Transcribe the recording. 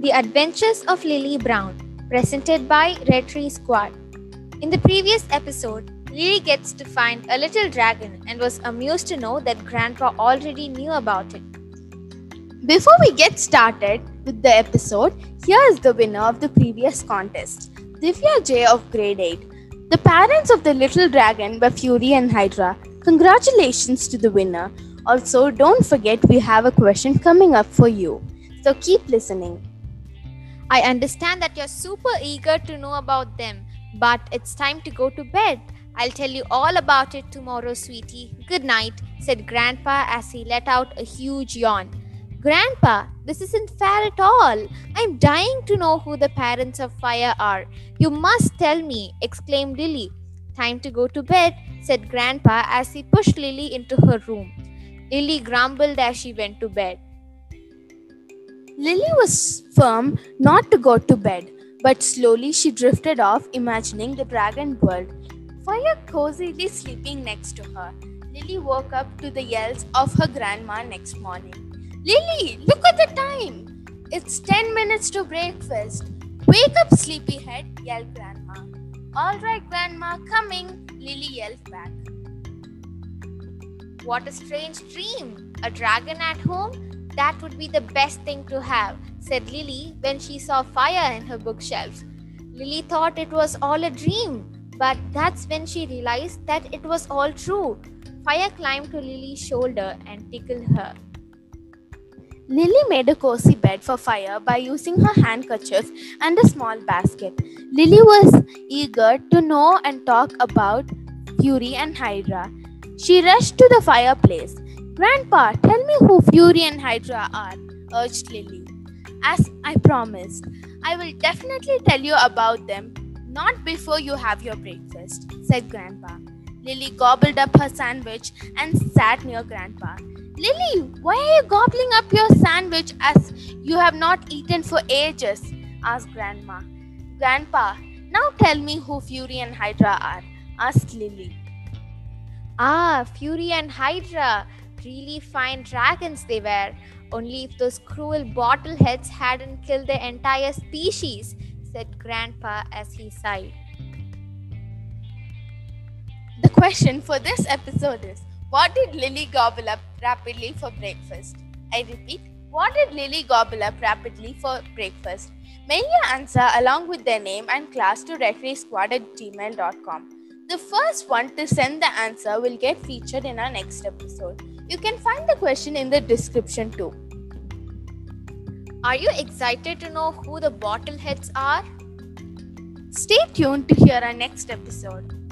The Adventures of Lily Brown, presented by Red Tree Squad. In the previous episode, Lily gets to find a little dragon and was amused to know that Grandpa already knew about it. Before we get started with the episode, here is the winner of the previous contest Divya J of grade 8. The parents of the little dragon were Fury and Hydra. Congratulations to the winner. Also, don't forget we have a question coming up for you. So keep listening. I understand that you're super eager to know about them, but it's time to go to bed. I'll tell you all about it tomorrow, sweetie. Good night, said Grandpa as he let out a huge yawn. Grandpa, this isn't fair at all. I'm dying to know who the parents of Fire are. You must tell me, exclaimed Lily. Time to go to bed, said Grandpa as he pushed Lily into her room. Lily grumbled as she went to bed. Lily was firm not to go to bed, but slowly she drifted off, imagining the dragon world. Fire cozily sleeping next to her. Lily woke up to the yells of her grandma next morning. Lily, look at the time! It's 10 minutes to breakfast. Wake up, sleepyhead, yelled Grandma. All right, Grandma, coming, Lily yelled back. What a strange dream! A dragon at home? That would be the best thing to have, said Lily when she saw fire in her bookshelves. Lily thought it was all a dream, but that's when she realized that it was all true. Fire climbed to Lily's shoulder and tickled her. Lily made a cozy bed for Fire by using her handkerchief and a small basket. Lily was eager to know and talk about Fury and Hydra. She rushed to the fireplace. Grandpa, tell me who Fury and Hydra are, urged Lily. As I promised, I will definitely tell you about them, not before you have your breakfast, said Grandpa. Lily gobbled up her sandwich and sat near Grandpa. Lily, why are you gobbling up your sandwich as you have not eaten for ages? asked Grandma. Grandpa, now tell me who Fury and Hydra are, asked Lily. Ah, Fury and Hydra. Really fine dragons they were. Only if those cruel bottleheads hadn't killed the entire species, said Grandpa as he sighed. The question for this episode is What did Lily gobble up rapidly for breakfast? I repeat, what did Lily gobble up rapidly for breakfast? Mail your answer along with their name and class to redtreesquad at gmail.com. The first one to send the answer will get featured in our next episode. You can find the question in the description too. Are you excited to know who the bottleheads are? Stay tuned to hear our next episode.